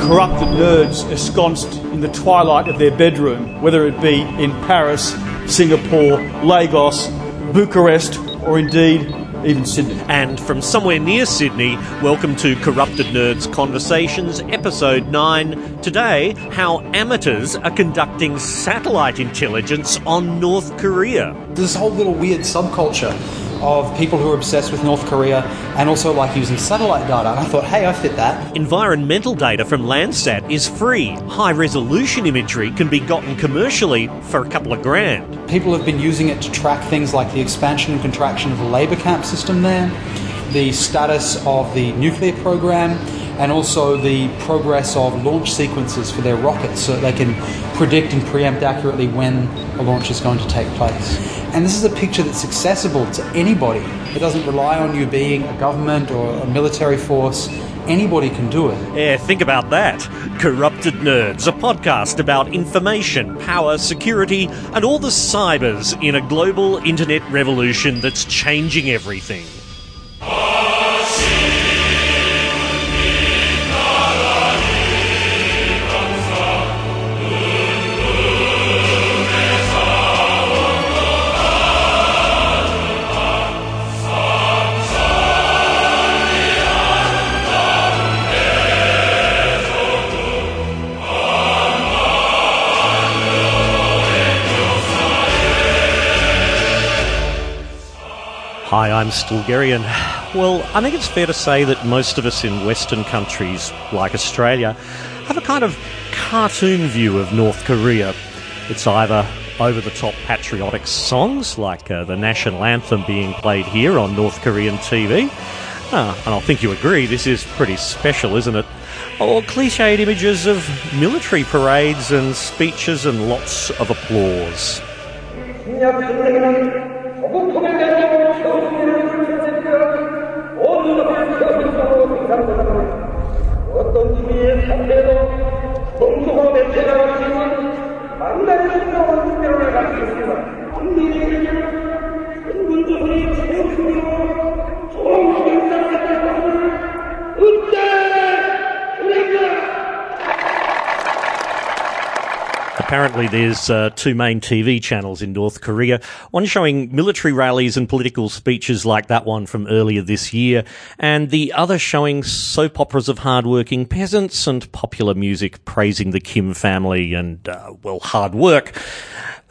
corrupted nerds ensconced in the twilight of their bedroom, whether it be in Paris, Singapore, Lagos, Bucharest, or indeed even Sydney. And from somewhere near Sydney, welcome to Corrupted Nerds Conversations, episode 9. Today, how amateurs are conducting satellite intelligence on North Korea. This whole little weird subculture of people who are obsessed with North Korea and also like using satellite data. And I thought, hey, I fit that. Environmental data from Landsat is free. High resolution imagery can be gotten commercially for a couple of grand. People have been using it to track things like the expansion and contraction of the labour camp system there, the status of the nuclear program, and also the progress of launch sequences for their rockets so that they can predict and preempt accurately when a launch is going to take place. And this is a picture that's accessible to anybody. It doesn't rely on you being a government or a military force. Anybody can do it. Yeah, think about that. Corrupted Nerds, a podcast about information, power, security, and all the cybers in a global internet revolution that's changing everything. Hi, I'm Stilgherrian. Well, I think it's fair to say that most of us in Western countries, like Australia, have a kind of cartoon view of North Korea. It's either over the top patriotic songs, like uh, the national anthem being played here on North Korean TV. Ah, and I think you agree, this is pretty special, isn't it? Or cliched images of military parades and speeches and lots of applause. 우리의 상대도 범수고 대체가 없지만 만나는 순간 Apparently, there's uh, two main TV channels in North Korea. One showing military rallies and political speeches like that one from earlier this year, and the other showing soap operas of hardworking peasants and popular music praising the Kim family and, uh, well, hard work.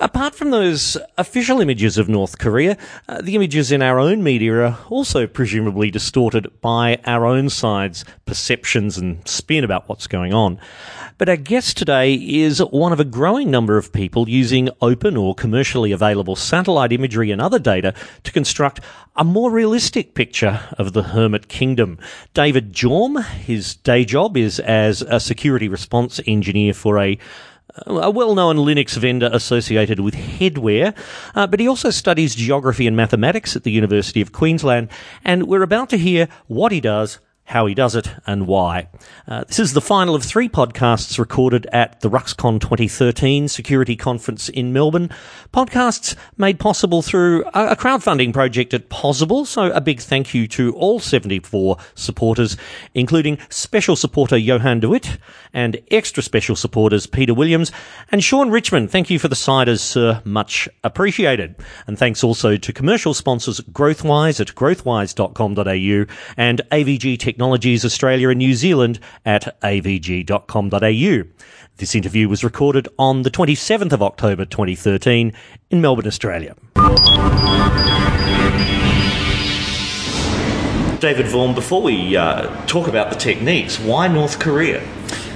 Apart from those official images of North Korea, uh, the images in our own media are also presumably distorted by our own side's perceptions and spin about what's going on. But our guest today is one of a growing number of people using open or commercially available satellite imagery and other data to construct a more realistic picture of the Hermit Kingdom. David Jorm, his day job is as a security response engineer for a a well-known Linux vendor associated with Headwear, uh, but he also studies geography and mathematics at the University of Queensland, and we're about to hear what he does how he does it, and why. Uh, this is the final of three podcasts recorded at the RuxCon 2013 security conference in Melbourne. Podcasts made possible through a crowdfunding project at Pozible, so a big thank you to all 74 supporters, including special supporter Johan DeWitt and extra special supporters Peter Williams and Sean Richmond. Thank you for the ciders, sir. Much appreciated. And thanks also to commercial sponsors Growthwise at growthwise.com.au and AVG Technology Technologies Australia and New Zealand at avg.com.au. This interview was recorded on the 27th of October 2013 in Melbourne, Australia. David Vaughan, before we uh, talk about the techniques, why North Korea?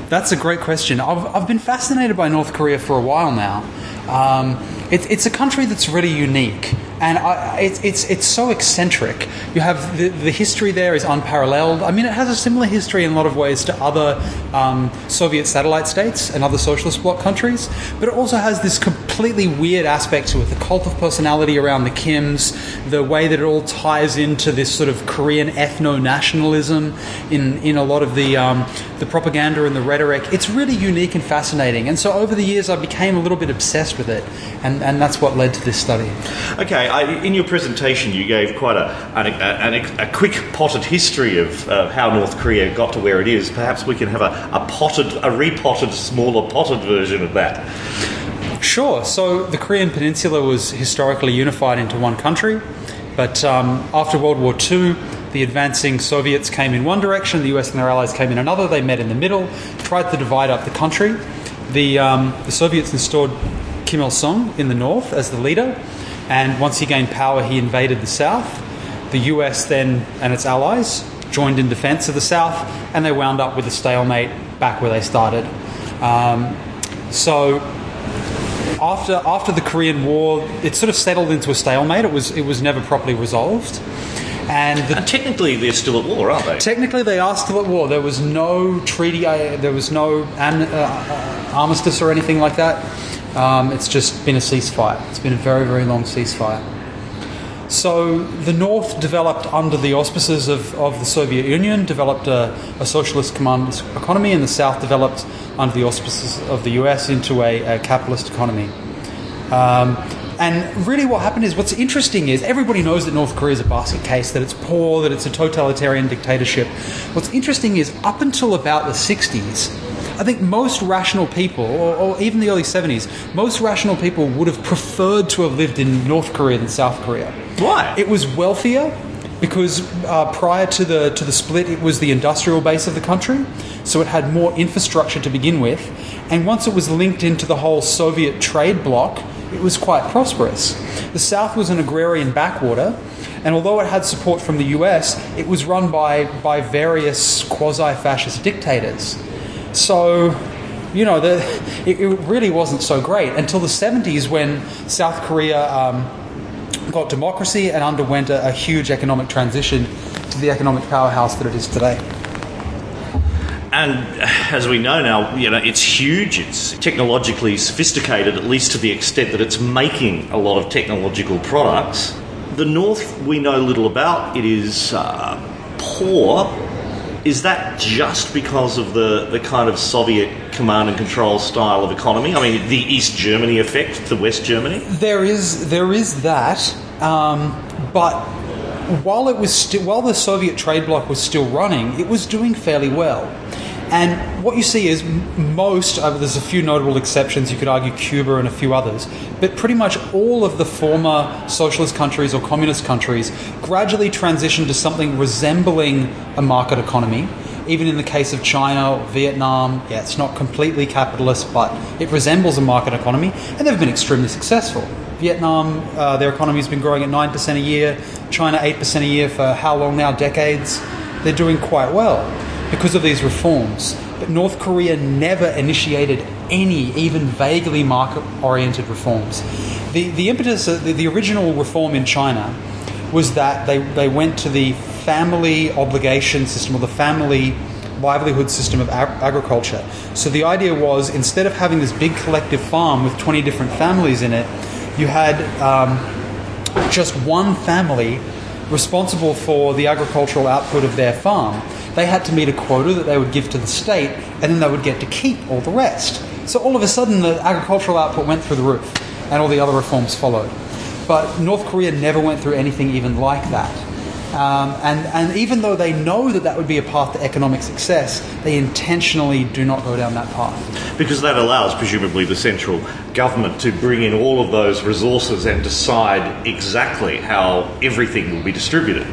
That's a great question. I've, I've been fascinated by North Korea for a while now. Um, it, it's a country that's really unique and I, it, it's it's so eccentric. You have the, the history there is unparalleled. I mean, it has a similar history in a lot of ways to other um, Soviet satellite states and other socialist bloc countries, but it also has this completely weird aspect to it: the cult of personality around the Kims, the way that it all ties into this sort of Korean ethno nationalism in in a lot of the um, the propaganda and the rhetoric. It's really unique and fascinating. And so over the years, I became a little bit obsessed with it, and and that's what led to this study. Okay. I, in your presentation, you gave quite a, an, a, a quick potted history of uh, how North Korea got to where it is. Perhaps we can have a, a potted, a repotted, smaller potted version of that. Sure. So the Korean Peninsula was historically unified into one country, but um, after World War II, the advancing Soviets came in one direction, the US and their allies came in another. They met in the middle, tried to divide up the country. The, um, the Soviets installed Kim Il sung in the north as the leader, and once he gained power, he invaded the south. The US then and its allies joined in defense of the south, and they wound up with a stalemate back where they started. Um, so after after the Korean War, it sort of settled into a stalemate. It was it was never properly resolved. And, the, and technically, they're still at war, aren't they? Technically, they are still at war. There was no treaty, uh, there was no uh, uh, armistice or anything like that. Um, it's just been a ceasefire. It's been a very, very long ceasefire. So the North developed under the auspices of, of the Soviet Union, developed a, a socialist command economy, and the South developed under the auspices of the US into a, a capitalist economy. Um, and really, what happened is what's interesting is everybody knows that North Korea is a basket case, that it's poor, that it's a totalitarian dictatorship. What's interesting is up until about the 60s, I think most rational people, or, or, even the early 70s, most rational people would have preferred to have lived in North Korea than South Korea. Why? It was wealthier because uh, prior to the to the split, it was the industrial base of the country, so it had more infrastructure to begin with, and once it was linked into the whole Soviet trade bloc, it was quite prosperous. The South was an agrarian backwater, and although it had support from the US, it was run by, by various quasi fascist dictators. So, you know, the, it, it, really wasn't so great until the 70s when South Korea um, got democracy and underwent a, a huge economic transition to the economic powerhouse that it is today and as we know now, you know, it's huge. It's technologically sophisticated, at least to the extent that it's making a lot of technological products. The North, we know little about. It is uh, poor. Is that just because of the, the kind of Soviet command and control style of economy? I mean, the East Germany effect, the West Germany. There is there is that, um, but while it was sti- while the Soviet trade bloc was still running, it was doing fairly well. And what you see is most, uh, there's a few notable exceptions, you could argue Cuba and a few others, but pretty much all of the former socialist countries or communist countries gradually transitioned to something resembling a market economy. Even in the case of China Vietnam, yeah, it's not completely capitalist, but it resembles a market economy, and they've been extremely successful. Vietnam, uh, their economy has been growing at 9% a year, China 8% a year for how long now? Decades. They're doing quite well because of these reforms. But North Korea never initiated any, even vaguely market oriented reforms. The, the impetus, the, the original reform in China was that they, they went to the family obligation system or the family livelihood system of ag- agriculture. So the idea was instead of having this big collective farm with 20 different families in it, you had um, just one family responsible for the agricultural output of their farm they had to meet a quota that they would give to the state, and then they would get to keep all the rest. So all of a sudden, the agricultural output went through the roof, and all the other reforms followed. But North Korea never went through anything even like that. Um, and, and even though they know that that would be a path to economic success, they intentionally do not go down that path. Because that allows, presumably, the central government to bring in all of those resources and decide exactly how everything will be distributed.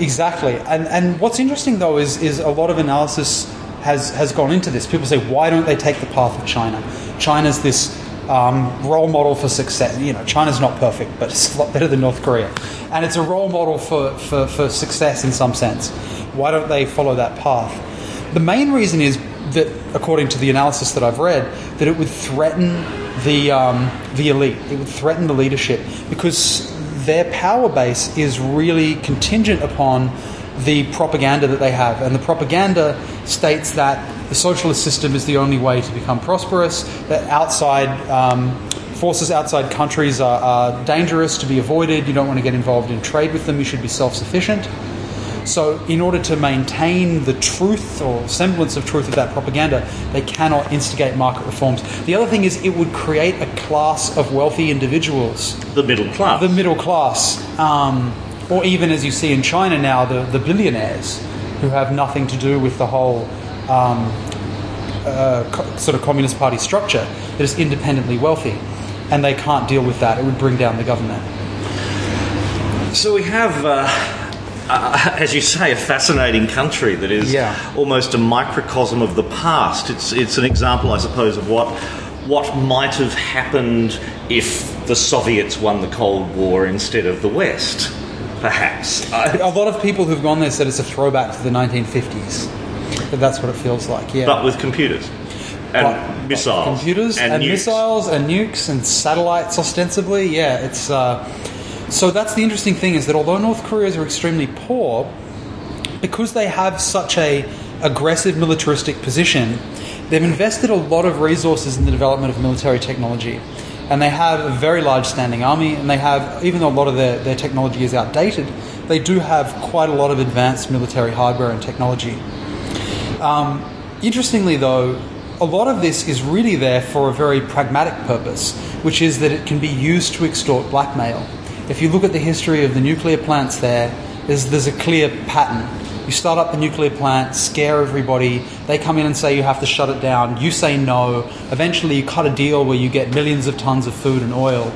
Exactly. And, and what's interesting, though, is, is a lot of analysis has, has gone into this. People say, why don't they take the path of China? China's this um, role model for success. You know, China's not perfect, but it's a lot better than North Korea. And it's a role model for, for, for success in some sense. Why don't they follow that path? The main reason is that, according to the analysis that I've read, that it would threaten the, um, the elite, it would threaten the leadership because their power base is really contingent upon the propaganda that they have. And the propaganda states that the socialist system is the only way to become prosperous, that outside um, forces outside countries are, are, dangerous to be avoided, you don't want to get involved in trade with them, you should be self sufficient. So, in order to maintain the truth or semblance of truth of that propaganda, they cannot instigate market reforms. The other thing is, it would create a class of wealthy individuals, The middle class. the middle class, um, or even as you see in China now, the, the billionaires who have nothing to do with the whole um, uh, co- sort of communist party structure that is independently wealthy, and they can't deal with that. It would bring down the government. So we have, uh, uh, as you say, a fascinating country that is Yeah. almost a microcosm of the past. It's it's an example, I suppose, of what what might have happened if the Soviets won the Cold War instead of the West, perhaps. I- A lot of people who've gone there said it's a throwback to the 1950s. But that's what it feels like. Yeah. but with computers and But- missiles, computers, and, nukes. missiles, and nukes, and satellites. Ostensibly, yeah. It's uh, so that's the interesting thing is that although North Koreans are extremely poor, because they have such a aggressive militaristic position, they've invested a lot of resources in the development of military technology. And they have a very large standing army, and they have, even though a lot of their, their technology is outdated, they do have quite a lot of advanced military hardware and technology. Um, interestingly, though, a lot of this is really there for a very pragmatic purpose, which is that it can be used to extort blackmail. If you look at the history of the nuclear plants there, there's, there's a clear pattern. You start up the nuclear plant, scare everybody, they come in and say you have to shut it down, you say no, eventually you cut a deal where you get millions of tons of food and oil,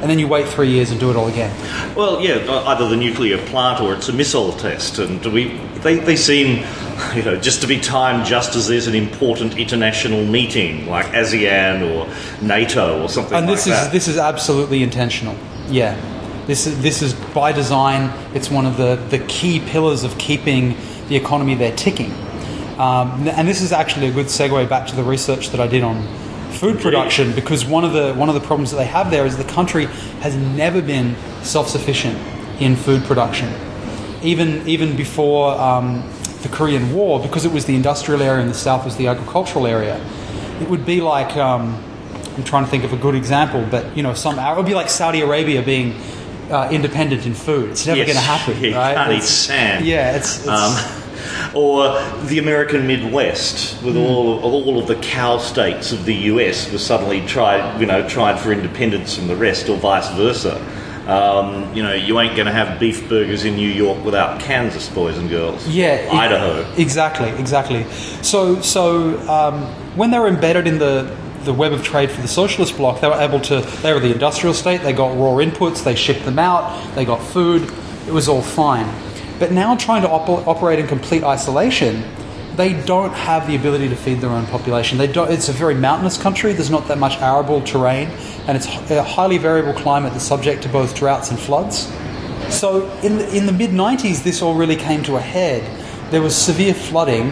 and then you wait three years and do it all again. Well, yeah, either the nuclear plant or it's a missile test, and we they, they seem, you know, just to be timed just as there's an important international meeting like ASEAN or NATO or something like that. and like this is that. this is absolutely intentional. Yeah, this is this is by design. It's one of the the key pillars of keeping the economy there ticking. Um, and this is actually a good segue back to the research that I did on food production because one of the one of the problems that they have there is the country has never been self sufficient in food production, even even before um, the Korean War because it was the industrial area and the south was the agricultural area. It would be like um, I'm trying to think of a good example, but you know, some it would be like Saudi Arabia being uh, independent in food. It's never Yes, going to happen, you right? can't eat sand. Yeah, it's, it's Um, or the American Midwest, with Hmm. all of, all of the cow states of the US, was suddenly tried, you know, tried for independence from the rest, or vice versa. Um, you know, you ain't going to have beef burgers in New York without Kansas, boys and girls. Yeah, e- Idaho. Exactly, exactly. So, so um, when they were embedded in the the web of trade for the socialist bloc, they were able to. They were the industrial state. They got raw inputs. They shipped them out. They got food. It was all fine. But now, trying to op- operate in complete isolation, they don't have the ability to feed their own population. They don't. It's a very mountainous country. There's not that much arable terrain, and it's a highly variable climate that's subject to both droughts and floods. So in the, in the mid 90s, this all really came to a head. There was severe flooding,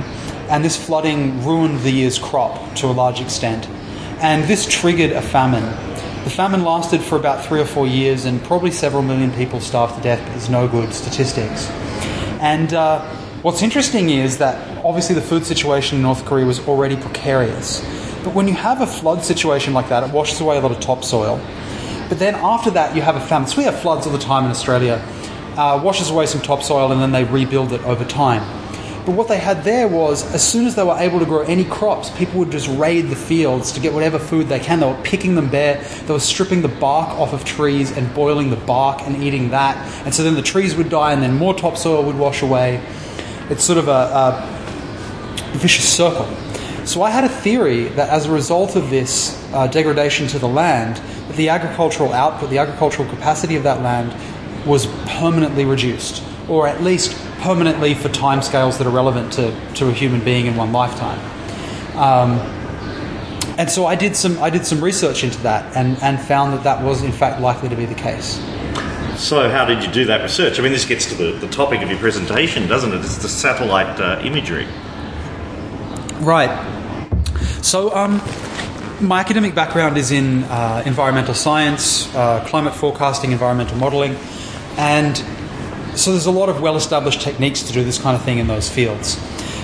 and this flooding ruined the year's crop to a large extent. And this triggered a famine. The famine lasted for about three or four years, and probably several million people starved to death, but there's no good statistics. And uh, what's interesting is that obviously the food situation in North Korea was already precarious. But when you have a flood situation like that, it washes away a lot of topsoil. But then after that, you have a famine. So we have floods all the time in Australia, uh, washes away some topsoil, and then they rebuild it over time. But what they had there was, as soon as they were able to grow any crops, people would just raid the fields to get whatever food they can. They were picking them bare. They were stripping the bark off of trees and boiling the bark and eating that. And so then the trees would die, and then more topsoil would wash away. It's sort of a, a vicious circle. So I had a theory that as a result of this uh, degradation to the land, that the agricultural output, the agricultural capacity of that land was permanently reduced, or at least permanently for timescales that are relevant to, to a human being in one lifetime. Um, and so I did some I did some research into that and, and found that that was in fact likely to be the case. So, how did you do that research? I mean, this gets to the, the topic of your presentation, doesn't it? It's the satellite uh, imagery. Right. So, um, my academic background is in uh, environmental science, uh, climate forecasting, environmental modeling, and so there's a lot of well established techniques to do this kind of thing in those fields.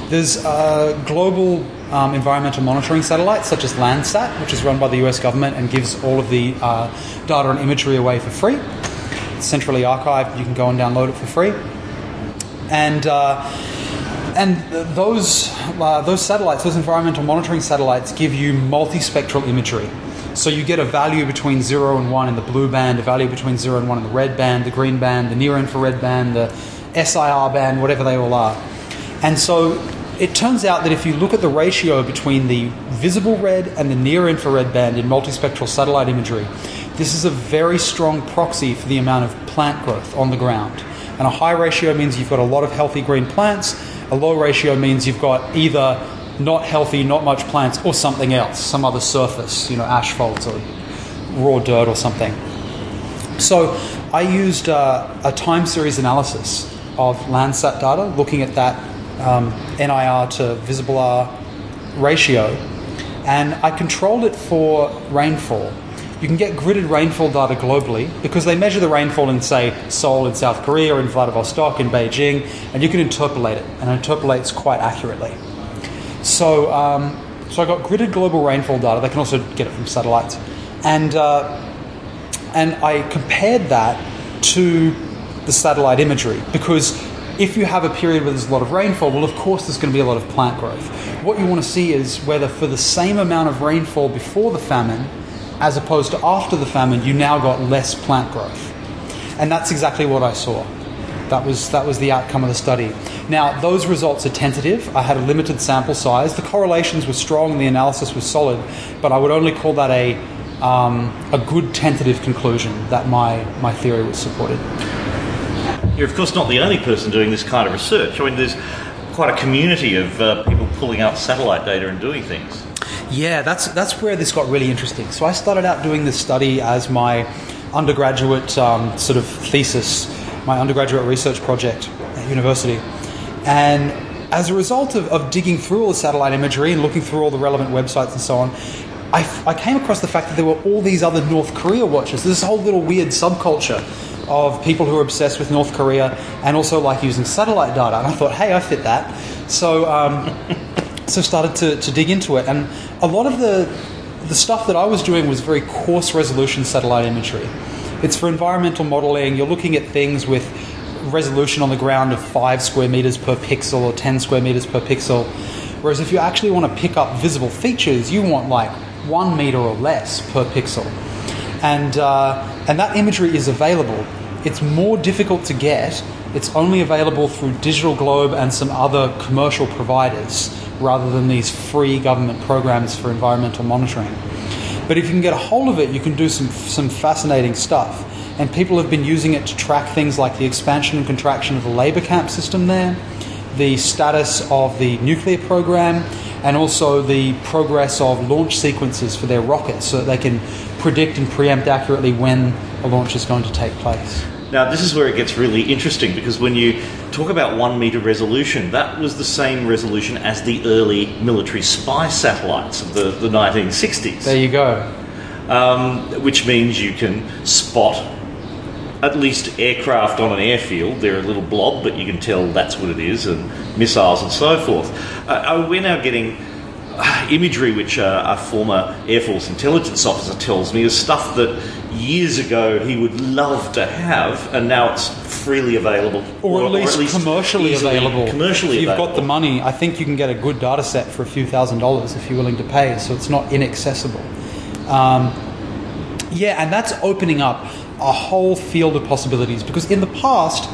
There's uh, global um, environmental monitoring satellites such as Landsat, which is run by the US government and gives all of the uh, data and imagery away for free. It's centrally archived, you can go and download it for free. and uh, and those uh, those satellites, those environmental monitoring satellites, give you multispectral imagery. So you get a value between zero and one in the blue band, a value between zero and one in the red band, the green band, the near infrared band, the SIR band, whatever they all are. And so it turns out that if you look at the ratio between the visible red and the near infrared band in multispectral satellite imagery, this is a very strong proxy for the amount of plant growth on the ground. And a high ratio means you've got a lot of healthy green plants. A low ratio means you've got either not healthy, not much plants, or something else, some other surface, you know, asphalt or raw dirt or something. So I used uh, a time series analysis of Landsat data, looking at that um, NIR to visible R ratio, and I controlled it for rainfall. You can get gridded rainfall data globally because they measure the rainfall in, say, Seoul in South Korea, or in Vladivostok, in Beijing, and you can interpolate it, and it interpolates quite accurately. So, um, so I got gridded global rainfall data. They can also get it from satellites, and uh, and I compared that to the satellite imagery because if you have a period where there's a lot of rainfall, well, of course, there's going to be a lot of plant growth. What you want to see is whether for the same amount of rainfall before the famine as opposed to after the famine, you now got less plant growth. And that's exactly what I saw. That was, that was the outcome of the study. Now, those results are tentative. I had a limited sample size. The correlations were strong the analysis was solid, but I would only call that a, um, a good tentative conclusion that my, my theory was supported. You're, of course, not the only person doing this kind of research. I mean, there's quite a community of uh, people pulling out satellite data and doing things. Yeah, that's that's where this got really interesting. So I started out doing this study as my undergraduate um, sort of thesis, my undergraduate research project at university, and as a result of, of digging through all the satellite imagery and looking through all the relevant websites and so on, I, I came across the fact that there were all these other North Korea watchers. There's this whole little weird subculture of people who are obsessed with North Korea and also like using satellite data. And I thought, hey, I fit that. So, um, so started to, to dig into it. And a lot of the, the stuff that I was doing was very coarse resolution satellite imagery. It's for environmental modeling. You're looking at things with resolution on the ground of 5 square meters per pixel or 10 square meters per pixel. Whereas if you actually want to pick up visible features, you want like 1 meter or less per pixel. And, uh, and that imagery is available. It's more difficult to get. It's only available through Digital Globe and some other commercial providers rather than these free government programs for environmental monitoring. But if you can get a hold of it, you can do some, some fascinating stuff. And people have been using it to track things like the expansion and contraction of the labor camp system there, the status of the nuclear program, and also the progress of launch sequences for their rockets so that they can predict and preempt accurately when a launch is going to take place. Now, this is where it gets really interesting because when you talk about one meter resolution, that was the same resolution as the early military spy satellites of the, the 1960s. There you go. Um, which means you can spot at least aircraft on an airfield. They're a little blob, but you can tell that's what it is, and missiles and so forth. Uh, we're now getting imagery which uh, a former Air Force intelligence officer tells me is stuff that years ago he would love to have, and now it's freely available, or, at, least or at least, commercially available. Commercially, if you've available. got the money. I think you can get a good data set for a few thousand dollars if you're willing to pay. So it's not inaccessible. Um, yeah, and that's opening up a whole field of possibilities because in the past,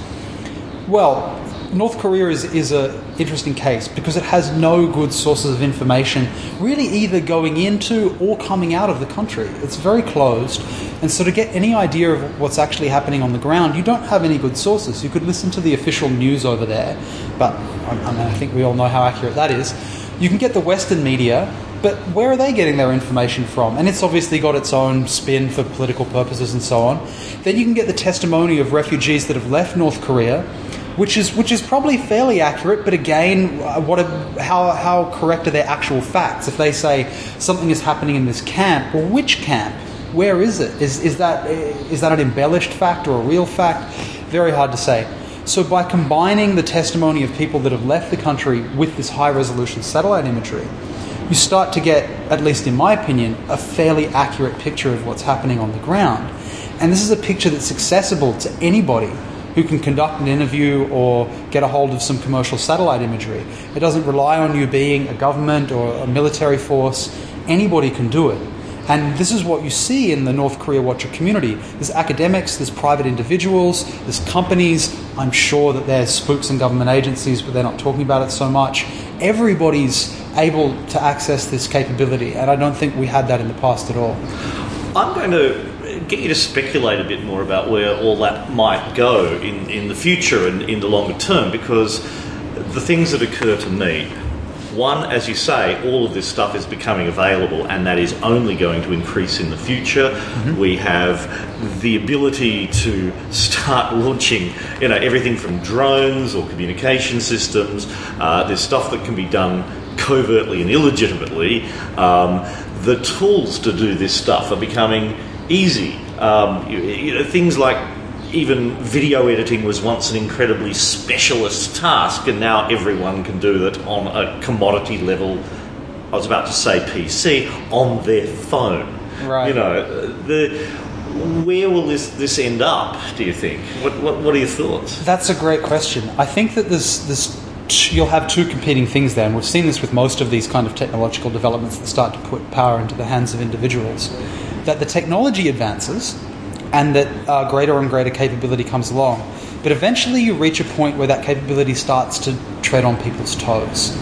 well, North Korea is, is an interesting case because it has no good sources of information really either going into or coming out of the country. It's very closed. And so to get any idea of what's actually happening on the ground, you don't have any good sources. You could listen to the official news over there, but I, mean, I think we all know how accurate that is. You can get the Western media, but where are they getting their information from? And it's obviously got its own spin for political purposes and so on. Then you can get the testimony of refugees that have left North Korea which is which is probably fairly accurate. But again, uh, what are, how how correct are their actual facts? If they say something is happening in this camp, well, which camp? Where is it? Is is that is that an embellished fact or a real fact? Very hard to say. So by combining the testimony of people that have left the country with this high resolution satellite imagery, you start to get, at least in my opinion, a fairly accurate picture of what's happening on the ground. And this is a picture that's accessible to anybody who can conduct an interview or get a hold of some commercial satellite imagery. It doesn't rely on you being a government or a military force. Anybody can do it. And this is what you see in the North Korea Watcher community. There's academics, there's private individuals, there's companies. I'm sure that there's spooks and government agencies, but they're not talking about it so much. Everybody's able to access this capability, and I don't think we had that in the past at all. I'm going to get you to speculate a bit more about where all that might go in, in the future and in the longer term, because the things that occur to me one, as you say, all of this stuff is becoming available, and that is only going to increase in the future. Mm-hmm. We have the ability to start launching, you know, everything from drones or communication systems. Uh, there's stuff that can be done covertly and illegitimately. Um, the tools to do this stuff are becoming easy. Um, you, you know, things like even video editing was once an incredibly specialist task, and now everyone can do it on a commodity level. I was about to say PC on their phone. Right. You know, the where will this this end up? Do you think? What what, what are your thoughts? That's a great question. I think that this this you'll have two competing things there, and we've seen this with most of these kind of technological developments that start to put power into the hands of individuals. That the technology advances, and that uh, greater and greater capability comes along. But eventually, you reach a point where that capability starts to tread on people's toes,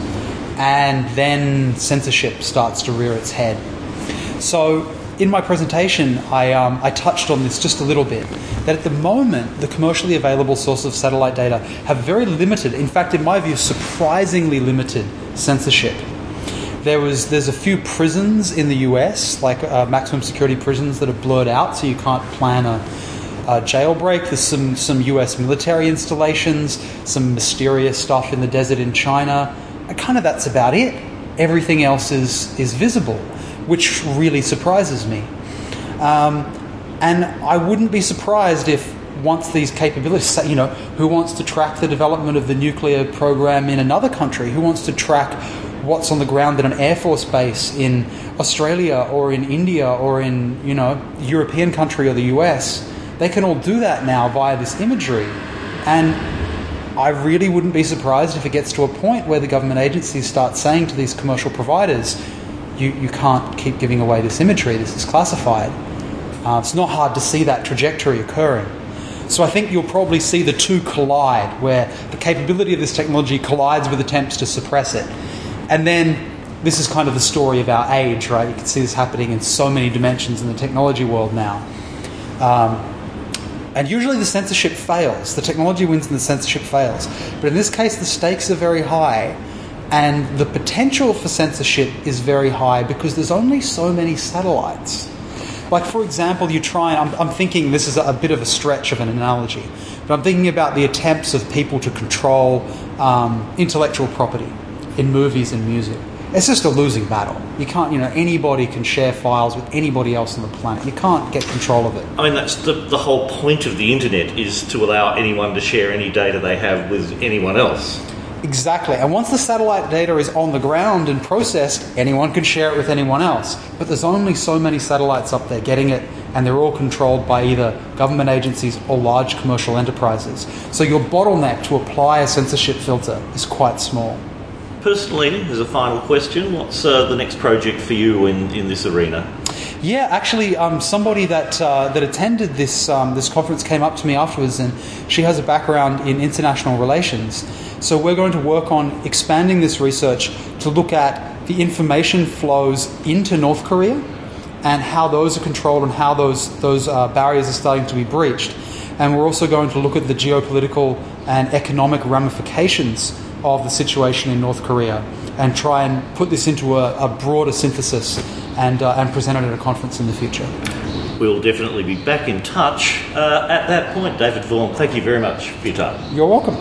and then censorship starts to rear its head. So, in my presentation, I, um, I touched on this just a little bit. That at the moment, the commercially available sources of satellite data have very limited, in fact, in my view, surprisingly limited censorship. There was there's a few prisons in the U.S. like uh, maximum security prisons that are blurred out, so you can't plan a, a jailbreak. There's some some U.S. military installations, some mysterious stuff in the desert in China. And kind of that's about it. Everything else is is visible, which really surprises me. Um, and I wouldn't be surprised if once these capabilities, you know, who wants to track the development of the nuclear program in another country? Who wants to track what's on the ground at an air force base in Australia or in India or in you know European country or the US. They can all do that now via this imagery, and I really wouldn't be surprised if it gets to a point where the government agencies start saying to these commercial providers, "You you can't keep giving away this imagery. This is classified." Uh, it's not hard to see that trajectory occurring. So I think you'll probably see the two collide, where the capability of this technology collides with attempts to suppress it. And then this is kind of the story of our age, right? You can see this happening in so many dimensions in the technology world now. Um, and usually the censorship fails. The technology wins and the censorship fails. But in this case, the stakes are very high. And the potential for censorship is very high because there's only so many satellites. Like, for example, you try, and I'm, I'm thinking this is a, bit of a stretch of an analogy, but I'm thinking about the attempts of people to control um, intellectual property in movies and music. It's just a losing battle. You can't, you know, anybody can share files with anybody else on the planet. You can't get control of it. I mean, that's the, the whole point of the internet is to allow anyone to share any data they have with anyone else. Exactly. And once the satellite data is on the ground and processed, anyone can share it with anyone else. But there's only so many satellites up there getting it, and they're all controlled by either government agencies or large commercial enterprises. So your bottleneck to apply a censorship filter is quite small. Personally, as a final question, what's uh, the next project for you in, in this arena? Yeah, actually, um, somebody that uh, that attended this um, this conference came up to me afterwards, and she has a background in international relations. So we're going to work on expanding this research to look at the information flows into North Korea and how those are controlled and how those those uh, barriers are starting to be breached. And we're also going to look at the geopolitical and economic ramifications of the situation in North Korea and try and put this into a, a broader synthesis and, uh, and present it at a conference in the future. We'll definitely be back in touch uh, at that point. David Vaughan, thank you very much for your time. You're welcome.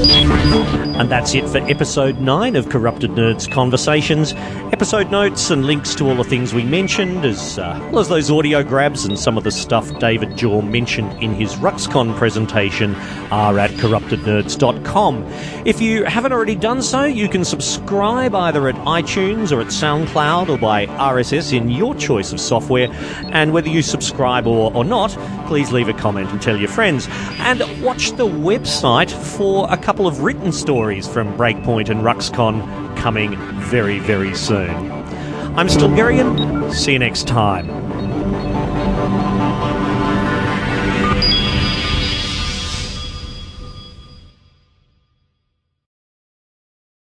And that's it for episode 9 of Corrupted Nerds Conversations. Episode notes and links to all the things we mentioned, as uh, well as those audio grabs and some of the stuff David Jorm mentioned in his RuxCon presentation, are at corruptednerds.com. If you haven't already done so, you can subscribe either at iTunes or at SoundCloud or by RSS in your choice of software. And whether you subscribe or, or not, please leave a comment and tell your friends. And watch the website for a couple of written stories from Breakpoint and RuxCon coming very, very soon. I'm Stilgherrian. See you next time.